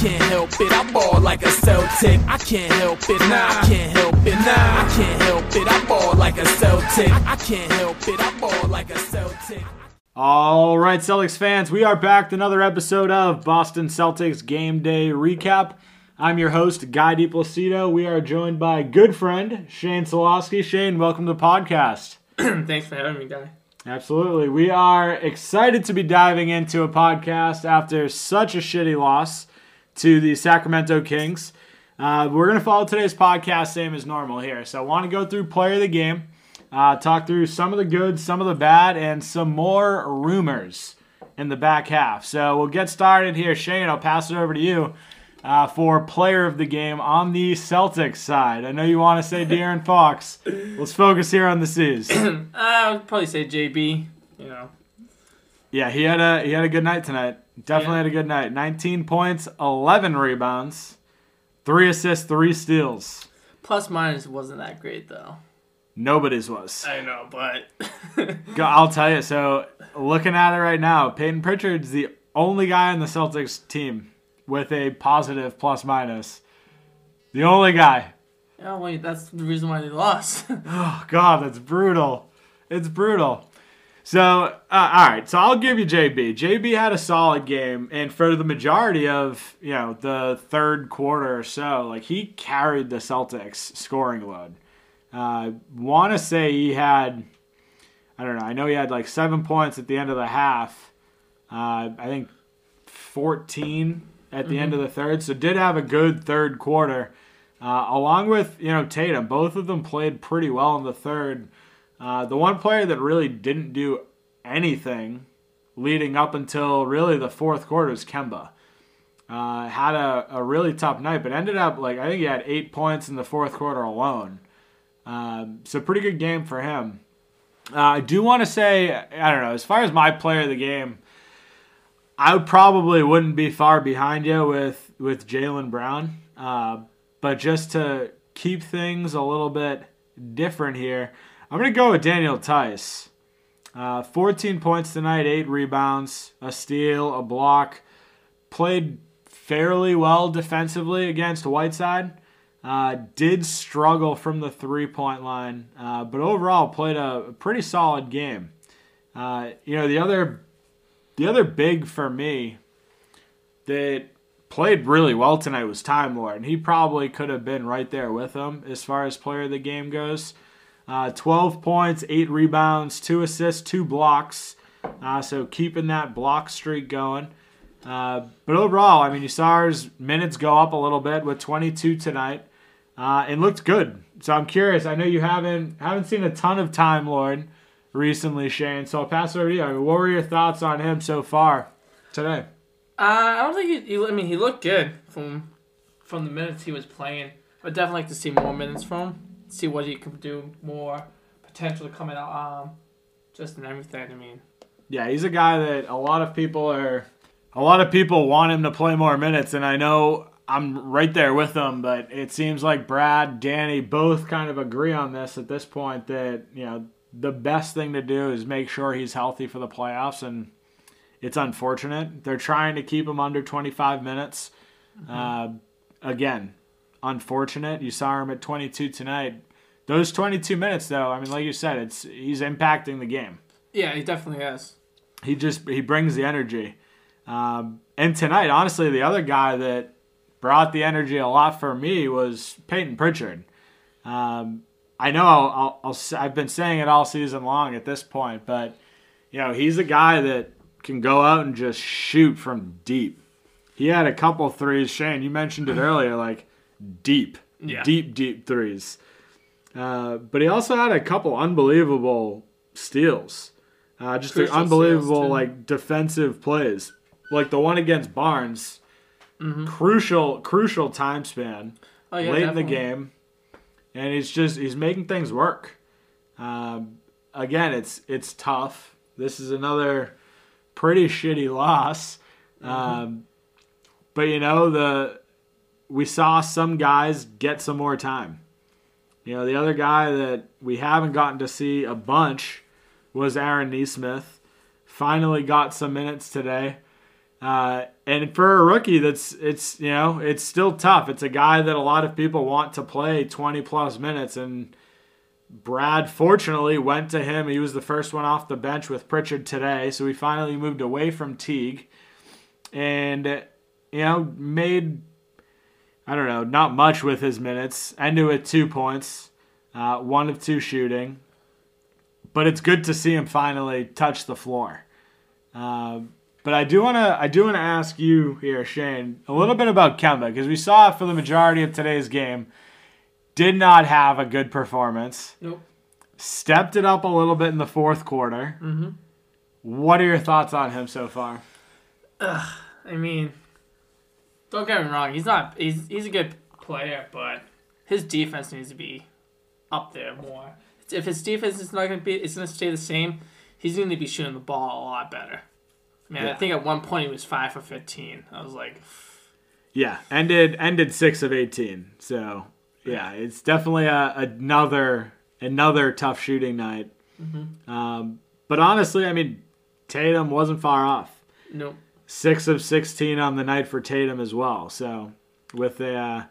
can't help it. I ball like a Celtic. I can't help it. Nah, I can't help it. Nah, I can't help it. I ball like a Celtic. I can't help it. I ball like a Celtic. All right, Celtics fans, we are back with another episode of Boston Celtics Game Day Recap. I'm your host, Guy DePlacido. We are joined by good friend Shane Solosky. Shane, welcome to the podcast. Thanks for having me, Guy. Absolutely. We are excited to be diving into a podcast after such a shitty loss to the Sacramento Kings. Uh, we're going to follow today's podcast same as normal here. So I want to go through player of the game, uh, talk through some of the good, some of the bad, and some more rumors in the back half. So we'll get started here. Shane, I'll pass it over to you uh, for player of the game on the Celtics side. I know you want to say De'Aaron Fox. Let's focus here on the C's. Uh, I would probably say JB. You know, Yeah, he had a he had a good night tonight. Definitely Yeah. had a good night. 19 points, 11 rebounds, 3 assists, 3 steals. plus minus wasn't that great though. Nobody's was. I know, but I'll tell you. So, looking at it right now, Peyton Pritchard's the only guy on the Celtics team with a positive plus minus. The only guy. yeah, wait, that's the reason why they lost. Oh God, that's brutal. It's brutal. So, uh, all right. So I'll give you JB. JB had a solid game, and for the majority of you know the third quarter or so, like he carried the Celtics scoring load. Uh, Want to say he had, I don't know. I know he had like seven points at the end of the half. Uh, I think fourteen at the end of the third. So did have a good third quarter. Uh, along with you know Tatum, both of them played pretty well in the third. Uh, the one player that really didn't do anything leading up until really the fourth quarter is Kemba. Uh, had a, a really tough night, but ended up like I think he had eight points in the fourth quarter alone. Um, so pretty good game for him. Uh, I do want to say I don't know as far as my player of the game. I probably wouldn't be far behind you with with Jaylen Brown, uh, but just to keep things a little bit different here, I'm gonna go with Daniel Theis. Uh, 14 points tonight, eight rebounds, a steal, a block. Played fairly well defensively against Whiteside. Uh, did struggle from the three point line, uh, but overall played a pretty solid game. Uh, you know the other the other big for me that played really well tonight was Time Lord, and he probably could have been right there with him as far as player of the game goes. Uh, 12 points, 8 rebounds, 2 assists, 2 blocks. Uh, so keeping that block streak going. Uh, but overall, I mean, you saw his minutes go up a little bit with 22 tonight, uh, and looked good. So I'm curious. I know you haven't haven't seen a ton of Time Lord recently, Shane. So I'll pass it over to you. I mean, what were your thoughts on him so far today? uh, I don't think he, he. I mean, he looked good from from the minutes he was playing. I'd definitely like to see more minutes from him. See what he can do. More potential to come out. Um, just in everything. I mean, Yeah, he's a guy that a lot of people are. A lot of people want him to play more minutes, and I know I'm right there with them. But it seems like Brad, Danny, both kind of agree on this at this point. That you know the best thing to do is make sure he's healthy for the playoffs, and it's unfortunate they're trying to keep him under 25 minutes. Uh, again, unfortunate. You saw him at 22 tonight. Those 22 minutes, though, I mean, like you said, it's he's impacting the game yeah, he definitely has. he just he brings the energy. Um, and tonight, honestly, the other guy that brought the energy a lot for me was Peyton Pritchard. Um, I know I'll, I'll, I'll, s- I've been saying it all season long at this point, but you know he's a guy that can go out and just shoot from deep. He had a couple threes. Shane, you mentioned it earlier, like deep, Yeah. deep, deep threes. Uh, but he also had a couple unbelievable steals. Uh, just unbelievable like defensive plays, like the one against Barnes. Mm-hmm. Crucial, crucial time span Oh yeah, late in the game, and he's just he's making things work. Um, again, it's it's tough. This is another pretty shitty loss, Mm-hmm. um, but you know the we saw some guys get some more time. You know, the other guy that we haven't gotten to see a bunch was Aaron Nesmith. Finally got some minutes today. Uh, and for a rookie, that's it's you know it's still tough. It's a guy that a lot of people want to play 20 plus minutes, and Brad fortunately went to him. He was the first one off the bench with Pritchard today, so we finally moved away from Teague, and you know made I don't know not much with his minutes. Ended with two points, uh, one of two shooting, but it's good to see him finally touch the floor. Uh, but I do want to I do want to ask you here, Shane, a little bit about Kemba because we saw for the majority of today's game, did not have a good performance. Nope. Stepped it up a little bit in the fourth quarter. Mm-hmm. What are your thoughts on him so far? I mean, don't get me wrong. He's not. He's he's a good player, but his defense needs to be up there more. If his defense is not going to be, it's going to stay the same. He's going to be shooting the ball a lot better. Man, mean, I think at one point he was five for fifteen. I was like, Yeah, ended ended six of eighteen. So yeah, it's definitely a, another another tough shooting night. Um, but honestly, I mean, Tatum wasn't far off. nope. Six of 16 on the night for Tatum as well. So with a, uh,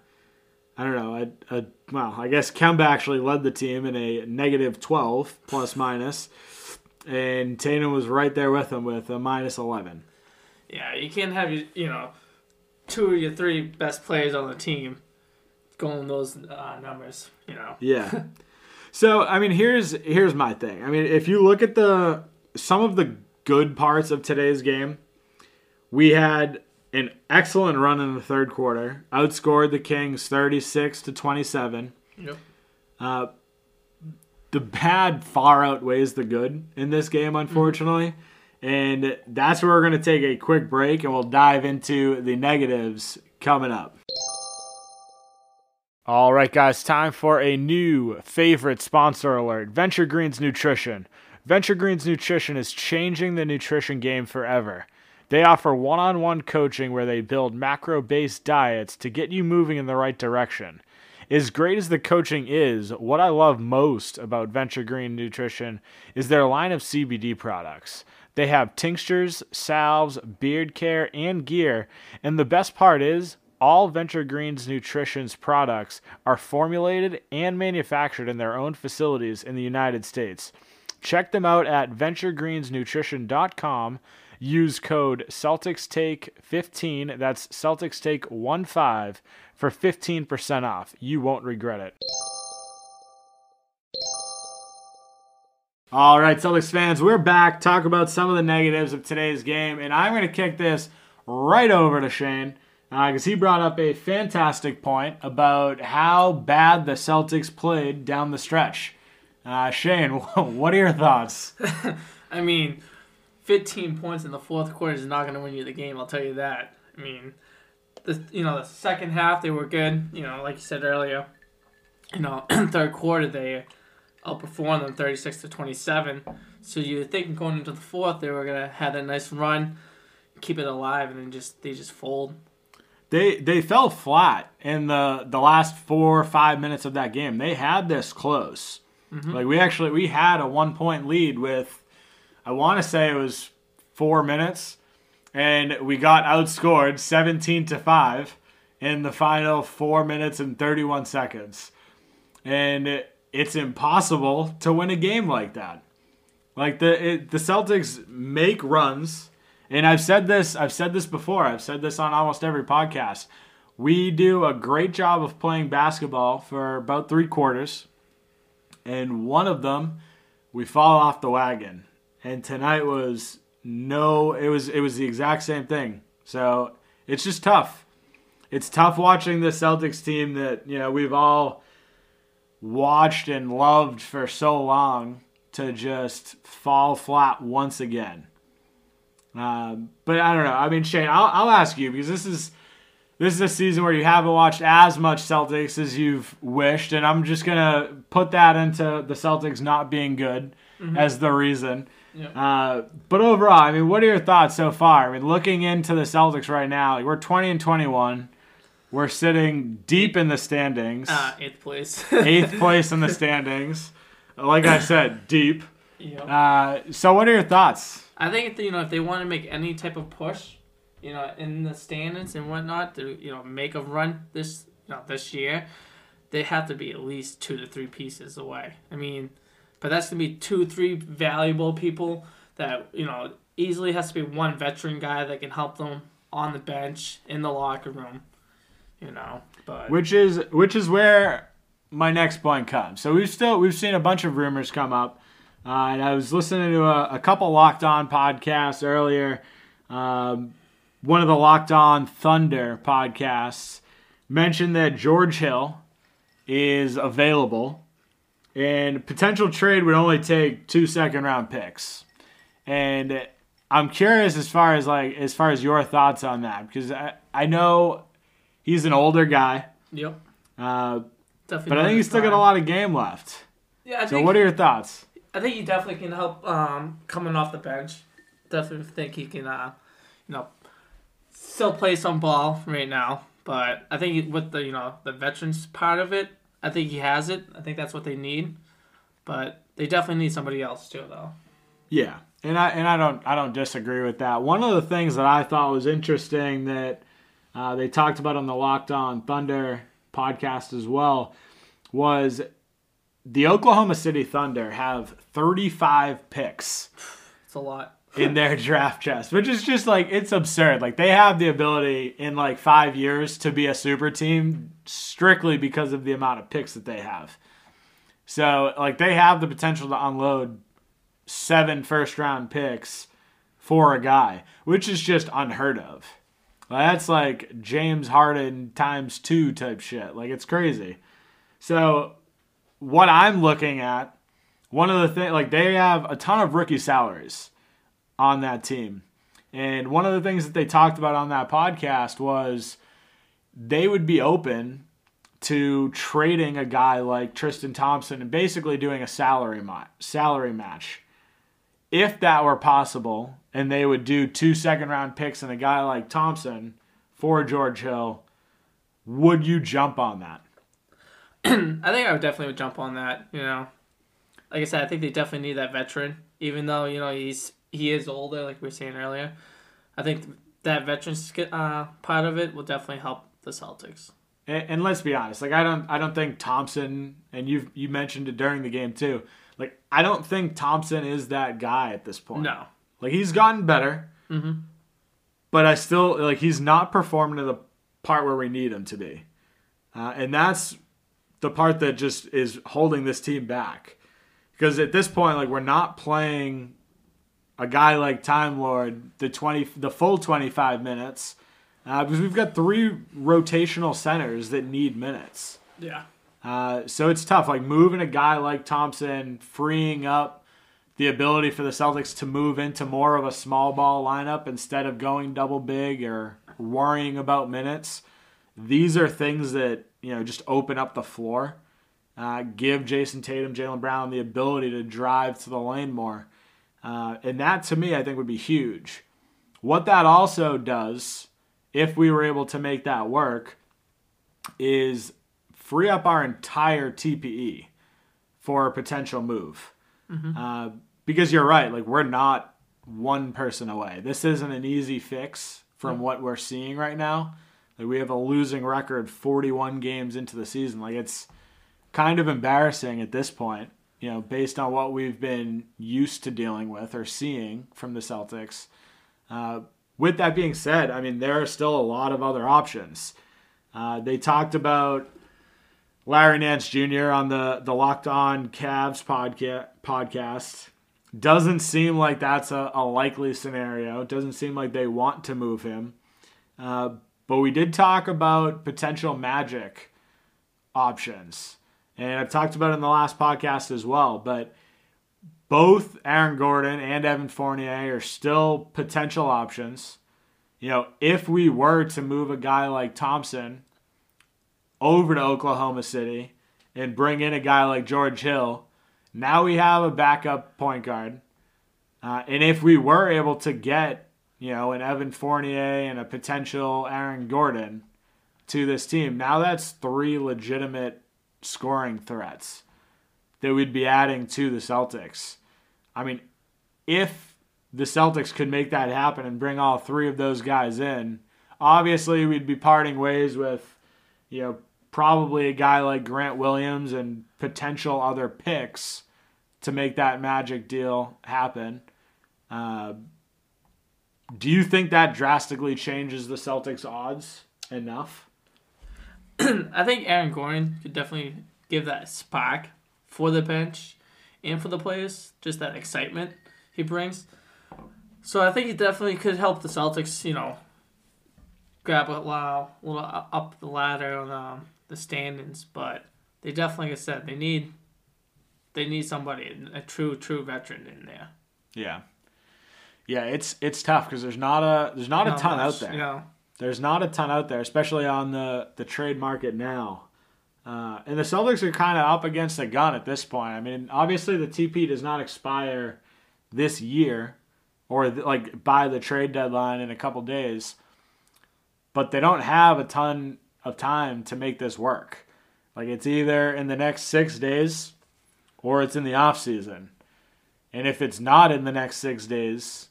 I don't know, a, a well, I guess Kemba actually led the team in a negative 12 plus minus, and Tatum was right there with him with a minus 11. Yeah, you can't have you know, two of your three best players on the team going those uh, numbers. You know. Yeah. so I mean, here's here's my thing. I mean, if you look at the some of the good parts of today's game, we had an excellent run in the third quarter. Outscored the Kings 36 to 27. Yep. Uh, the bad far outweighs the good in this game, unfortunately. And that's where we're going to take a quick break and we'll dive into the negatives coming up. All right, guys, time for a new favorite sponsor alert Venture Greens Nutrition. Venture Greens Nutrition is changing the nutrition game forever. They offer one on one coaching where they build macro based diets to get you moving in the right direction. As great as the coaching is, what I love most about Venture Green Nutrition is their line of CBD products. They have tinctures, salves, beard care, and gear, and the best part is all Venture Greens Nutrition's products are formulated and manufactured in their own facilities in the United States. Check them out at venturegreensnutrition.com. Use code CelticsTake15, that's Celtics CelticsTake15, for 15% off. You won't regret it. All right, Celtics fans, we're back. Talk about some of the negatives of today's game, and I'm going to kick this right over to Shane because he brought up a fantastic point about how bad the Celtics played down the stretch. Uh, Shane, what are your thoughts? I mean, 15 points in the fourth quarter is not going to win you the game. I'll tell you that. I mean, the you know the second half they were good. You know, like you said earlier. You know, third quarter they outperformed them 36 to 27. So you think going into the fourth they were gonna have a nice run, keep it alive, and then just they just fold. They they fell flat in the the last four or five minutes of that game. They had this close. Mm-hmm. Like we actually we had a one point lead with I want to say it was four minutes, and we got outscored seventeen to five in the final four minutes and thirty one seconds, and it's impossible to win a game like that. Like the it, the Celtics make runs, and I've said this I've said this before. I've said this on almost every podcast. We do a great job of playing basketball for about three quarters, and one of them we fall off the wagon. And tonight was no, it was it was the exact same thing. So it's just tough. It's tough watching the Celtics team that you know we've all watched and loved for so long to just fall flat once again. Um, but I don't know. I mean, Shane, I'll, I'll ask you because this is this is a season where you haven't watched as much Celtics as you've wished, and I'm just gonna put that into the Celtics not being good as the reason. Yep. Uh, but overall, I mean, what are your thoughts so far? I mean, looking into the Celtics right now, like, we're 20 and 21. We're sitting deep in the standings Uh, eighth place. eighth place in the standings. Like I said, deep. Yep. Uh, so, what are your thoughts? I think you know if they want to make any type of push, you know, in the standings and whatnot to you know make a run this you know this year, they have to be at least two to three pieces away. I mean, but that's gonna be two, three valuable people that you know easily has to be one veteran guy that can help them on the bench in the locker room. You know, but which is which is where my next point comes. So we've still we've seen a bunch of rumors come up, uh, and I was listening to a, a couple Locked On podcasts earlier. Um, one of the Locked On Thunder podcasts mentioned that George Hill is available, and potential trade would only take two second round picks. And I'm curious as far as like as far as your thoughts on that because I, I know he's an older guy, yep, uh, definitely. but I think he's still got a lot of game left. Yeah, I So what are your thoughts? I think he definitely can help um, coming off the bench. Definitely think he can, uh, you know, still play some ball right now. But I think with the you know the veterans part of it, I think he has it. I think that's what they need. But they definitely need somebody else too, though. Yeah, and I and I don't I don't disagree with that. One of the things that I thought was interesting that uh, they talked about on the Locked On Thunder podcast as well was the Oklahoma City Thunder have 35 picks It's a lot. In their draft chest, which is just like it's absurd. Like they have the ability in like five years to be a super team strictly because of the amount of picks that they have. So like they have the potential to unload seven first round picks for a guy, which is just unheard of. That's like James Harden times two type shit. Like it's crazy. So what I'm looking at, one of the things like they have a ton of rookie salaries on that team. And one of the things that they talked about on that podcast was they would be open to trading a guy like Tristan Thompson and basically doing a salary ma- salary match. If that were possible, and they would do two second round picks and a guy like Thompson for George Hill, would you jump on that? I think I would definitely jump on that. You know, like I said, I think they definitely need that veteran. Even though you know he's he is older, like we were saying earlier. I think that veteran uh, part of it will definitely help the Celtics. And, and let's be honest, like I don't I don't think Thompson and you you mentioned it during the game too. Like I don't think Thompson is that guy at this point. No, Like he's gotten better, Mhm. but I still like he's not performing to the part where we need him to be, uh, and that's the part that just is holding this team back. Because at this point, like we're not playing a guy like Time Lord the twenty the full twenty five minutes, uh, because we've got three rotational centers that need minutes. yeah, Uh, so it's tough. Like moving a guy like Thompson, freeing up the ability for the Celtics to move into more of a small ball lineup instead of going double big or worrying about minutes. These are things that you know just open up the floor, uh, give Jayson Tatum, Jaylen Brown the ability to drive to the lane more, uh, and that to me I think would be huge. What that also does, if we were able to make that work, is free up our entire TPE for a potential move. Uh, because you're right, like we're not one person away. This isn't an easy fix from what we're seeing right now. Like we have a losing record 41 games into the season. Like it's kind of embarrassing at this point, you know, based on what we've been used to dealing with or seeing from the Celtics. Uh, with that being said, I mean, there are still a lot of other options. Uh, they talked about Larry Nance Jr. on the the Locked On Cavs podca- podcast. Doesn't seem like that's a, a likely scenario. Doesn't seem like they want to move him. Uh, but we did talk about potential Magic options, and I've talked about it in the last podcast as well. But both Aaron Gordon and Evan Fournier are still potential options. You know, if we were to move a guy like Thompson over to Oklahoma City and bring in a guy like George Hill, now we have a backup point guard. Uh, and if we were able to get, you know, an Evan Fournier and a potential Aaron Gordon to this team, now that's three legitimate scoring threats that we'd be adding to the Celtics. I mean, if the Celtics could make that happen and bring all three of those guys in. Obviously, we'd be parting ways with, you know, probably a guy like Grant Williams and potential other picks to make that magic deal happen. Uh, do you think that drastically changes the Celtics' odds enough? I think Aaron Gordon could definitely give that spark for the bench and for the players, just that excitement he brings. So I think he definitely could help the Celtics, you know, grab a little, little up the ladder on um, the standings. But they definitely, like I said, they need they need somebody, a true true veteran in there. Yeah, yeah, it's it's tough because there's not a there's not, Not a ton much, out there. You know, There's not a ton out there, especially on the the trade market now. Uh, and the Celtics are kind of up against the gun at this point. I mean, obviously the TP does not expire this year, or th- like by the trade deadline in a couple days. But they don't have a ton of time to make this work. Like it's either in the next six days, or it's in the off season. And if it's not in the next six days,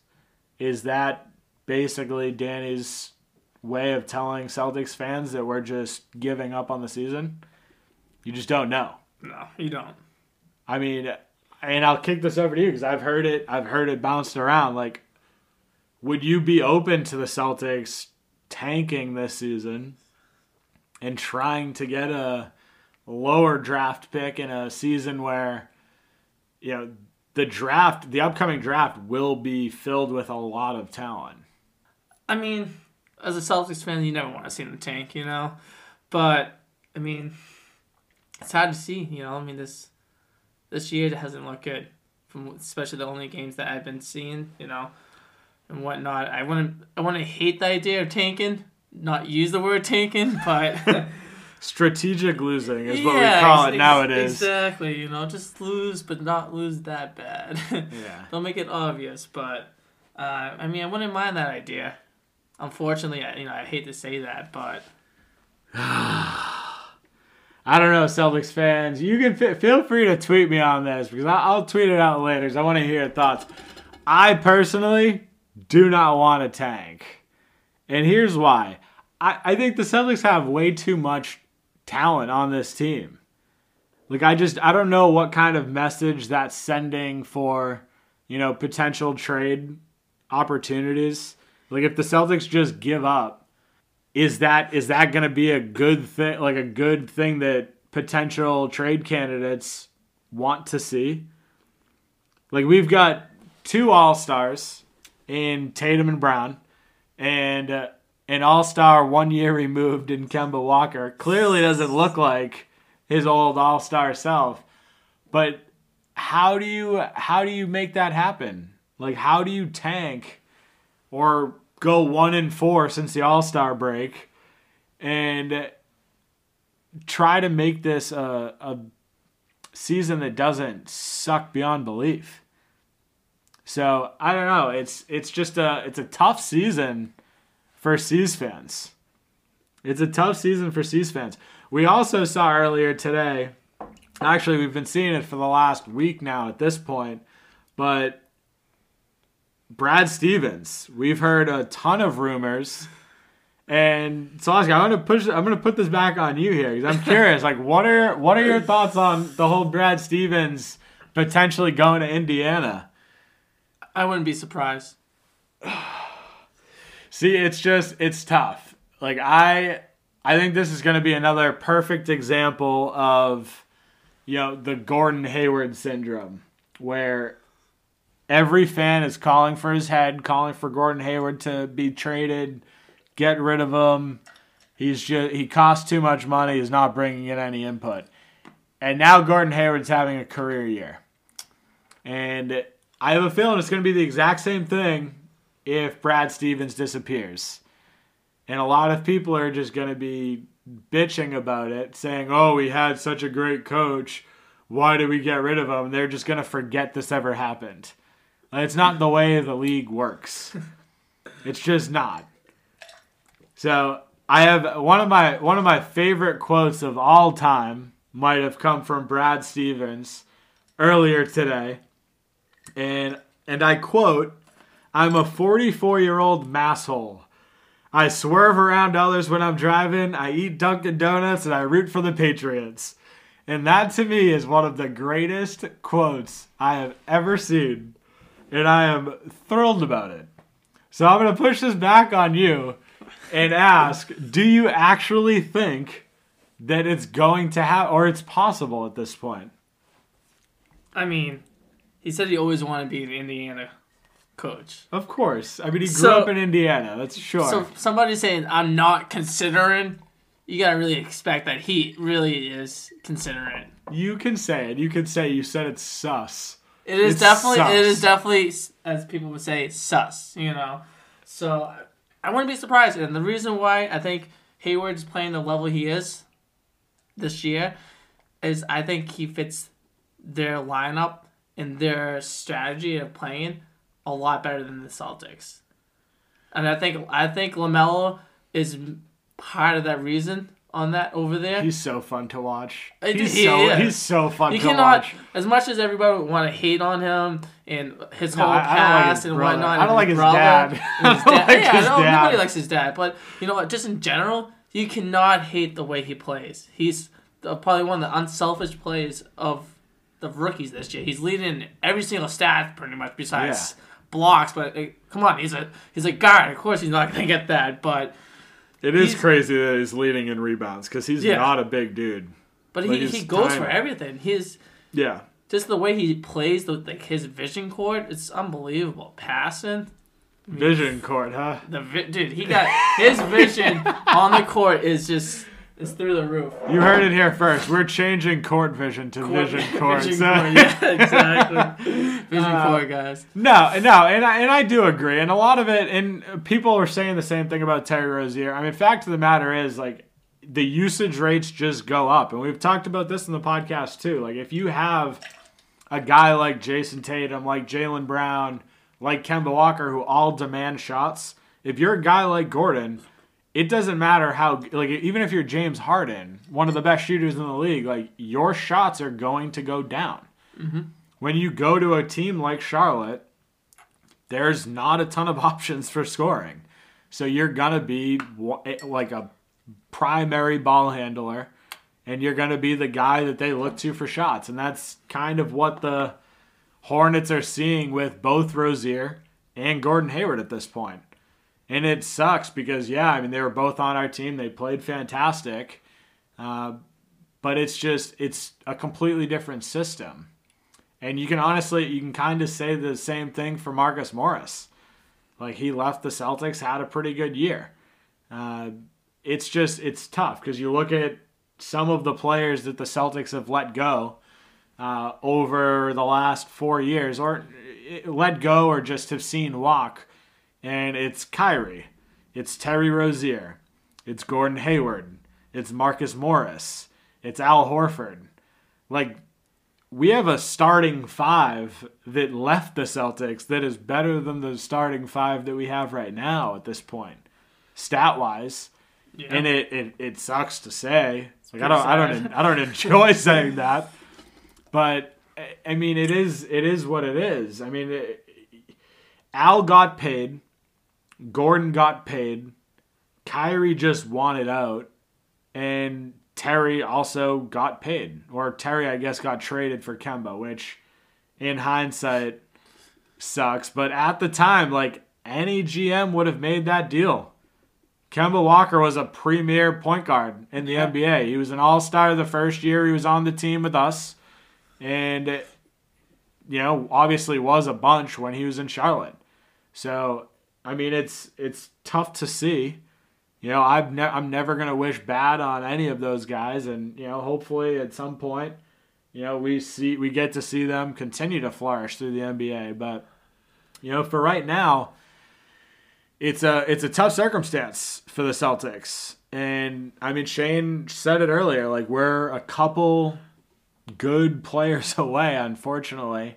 is that basically Danny's way of telling Celtics fans that we're just giving up on the season? You just don't know. no, you don't. I mean, and I'll kick this over to you because I've heard it. I've heard it bounced around. Like, would you be open to the Celtics tanking this season and trying to get a lower draft pick in a season where, you know, the draft, the upcoming draft will be filled with a lot of talent. I mean, as a Celtics fan, you never want to see them tank, you know. But I mean, it's hard to see, you know. I mean, this this year it hasn't looked good, from especially the only games that I've been seeing, you know, and whatnot. I wouldn't I wouldn't hate the idea of tanking, not use the word tanking, but Strategic losing is what Yeah, we call ex- it nowadays. Exactly, you know, just lose, but not lose that bad. Yeah. Don't make it obvious, but uh, I mean, I wouldn't mind that idea. Unfortunately, I, you know, I hate to say that, but I don't know, Celtics fans. You can f- feel free to tweet me on this because I- I'll tweet it out later because I want to hear your thoughts. I personally do not want to tank, and here's why. I, I think the Celtics have way too much talent on this team. Like I just I don't know what kind of message that's sending for you know potential trade opportunities. Like if the Celtics just give up is that is that going to be a good thing like a good thing that potential trade candidates want to see? Like we've got two all-stars in Tatum and Brown and uh, an all-star one year removed in Kemba Walker. Clearly doesn't look like his old all-star self but how do you how do you make that happen? Like how do you tank or go one and four since the All Star break, and try to make this a, a season that doesn't suck beyond belief. So I don't know. It's it's just a it's a tough season for C's fans. It's a tough season for C's fans. We also saw earlier today. Actually, we've been seeing it for the last week now at this point, but Brad Stevens. We've heard a ton of rumors. And Slasky, I'm gonna push. I'm gonna put this back on you here because I'm curious. like, what are what are your thoughts on the whole Brad Stevens potentially going to Indiana? I wouldn't be surprised. See, it's just it's tough. Like I I think this is going to be another perfect example of you know, the Gordon Hayward syndrome where every fan is calling for his head, calling for Gordon Hayward to be traded, get rid of him. He's just he costs too much money, he's not bringing in any input. And now Gordon Hayward's having a career year. And I have a feeling it's going to be the exact same thing if Brad Stevens disappears. And a lot of people are just going to be bitching about it, saying, oh, we had such a great coach. Why did we get rid of him? They're just going to forget this ever happened. It's not the way the league works. It's just not. So I have one of my one of my favorite quotes of all time might have come from Brad Stevens earlier today. And and I quote I'm a 44 year old masshole. I swerve around others when I'm driving. I eat Dunkin' Donuts and I root for the Patriots. And that to me is one of the greatest quotes I have ever seen. And I am thrilled about it. So I'm going to push this back on you and ask Do you actually think that it's going to happen or it's possible at this point? I mean, he said he always wanted to be an Indiana coach. Of course. I mean, he grew So- up in Indiana. That's sure. So if somebody's saying I'm not considering. You gotta really expect that he really is considering. you can say it. You can say you said it's sus. It is It's definitely sus. it is definitely as people would say sus, you know. So I wouldn't be surprised, and the reason why I think Hayward's playing the level he is this year is I think he fits their lineup and their strategy of playing a lot better than the Celtics. And I think I think LaMelo is part of that reason on that over there. He's so fun to watch. He's do- so yeah. he's so fun You to cannot, watch. as much as everybody would want to hate on him and his No, whole I- I like past and brother. whatnot. I don't like his brother dad. his don't dad. like yeah, his no, dad. nobody likes his dad. But you know what? Just in general, you cannot hate the way he plays. He's the, probably one of the unselfish plays of the rookies this year. He's leading in every single stat pretty much besides blocks. But uh, come on, he's a he's a guard. Of course, he's not going to get that. But It is crazy that he's leading in rebounds because he's Yeah. not a big dude. but Like he, he goes time- for everything. His Yeah. just the way he plays, the like his vision court, it's unbelievable. Passing, Vision court, huh? the vi- dude, he got his vision on the court is just is through the roof. You heard it here first. We're changing court vision to vision court. vision so- court, yeah, exactly. Vision Uh, court, guys. No, no, and I, and I do agree, and a lot of it, and people are saying the same thing about Terry Rozier. I mean, fact of the matter is, like, the usage rates just go up, and we've talked about this in the podcast too. Like, if you have a guy like Jayson Tatum, like Jaylen Brown, like Kemba Walker, who all demand shots, if you're a guy like Gordon, it doesn't matter how, like, even if you're James Harden, one of the best shooters in the league, like, your shots are going to go down mm-hmm. when you go to a team like Charlotte, there's not a ton of options for scoring. So you're going to be eh, like a primary ball handler and you're going to be the guy that they look to for shots. And that's kind of what the Hornets are seeing with both Rozier and Gordon Hayward at this point. And it sucks because, yeah, I mean, they were both on our team. They played fantastic. Uh, but it's just, it's a completely different system. And you can honestly, you can kind of say the same thing for Marcus Morris. Like he left the Celtics, had a pretty good year. Uh, it's just, it's tough because you look at some of the players that the Celtics have let go uh, over the last four years, or uh, let go, or just have seen walk. And it's Kyrie, it's Terry Rozier, it's Gordon Hayward, it's Marcus Morris, it's Al Horford. Like we have a starting five that left the Celtics that is better than the starting five that we have right now at this point, stat wise. Yeah. And it, it, it sucks to say. Like I don't I don't. I don't enjoy saying that, but I- I mean it is it is what it is. I mean, it, Al got paid, Gordon got paid, Kyrie just wanted out, and Terry also got paid. Or Terry, I guess, got traded for Kemba, which in hindsight sucks. But at the time, like any GM would have made that deal. Kemba Walker was a premier point guard in the. NBA. He was an all star the first year he was on the team with us. And, you know, obviously was a bunch when he was in Charlotte. So, I mean, it's it's tough to see. You know, I've ne- I'm never gonna wish bad on any of those guys, and you know, hopefully at some point, you know, we see we get to see them continue to flourish through the NBA. But you know, for right now, it's a it's a tough circumstance for the Celtics, and I mean, Shane said it earlier. Like we're a couple good players away, unfortunately,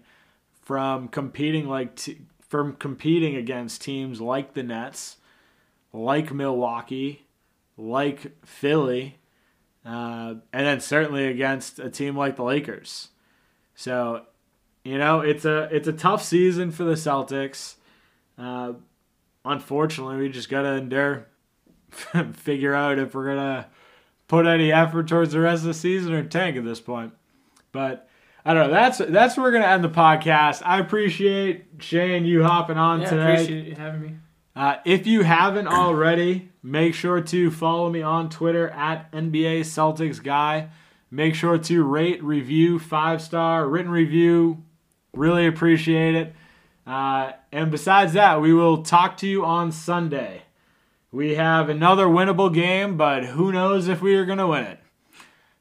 from competing like t- from competing against teams like the Nets, like Milwaukee, like Philly, uh, and then certainly against a team like the Lakers. So, you know, it's a it's a tough season for the Celtics. Uh, unfortunately, we just gotta endure, figure out if we're gonna put any effort towards the rest of the season or tank at this point. But I don't know. That's that's where we're gonna end the podcast. I appreciate Shane you hopping on Yeah, today. appreciate you having me. Uh, if you haven't already, make sure to follow me on Twitter at NBA Celtics Guy. Make sure to rate, review, five star, written review. Really appreciate it. Uh, and besides that, we will talk to you on Sunday. We have another winnable game, but who knows if we are going to win it.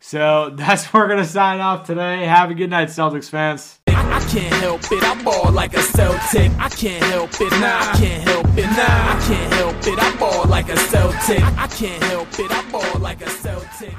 So that's where we're going to sign off today. Have a good night, Celtics fans. I, can't help it, I ball like a Celtic. I can't help it, nah, I can't help it, nah, I can't help it, I ball like a Celtic. I, I can't help it, I ball like a Celtic.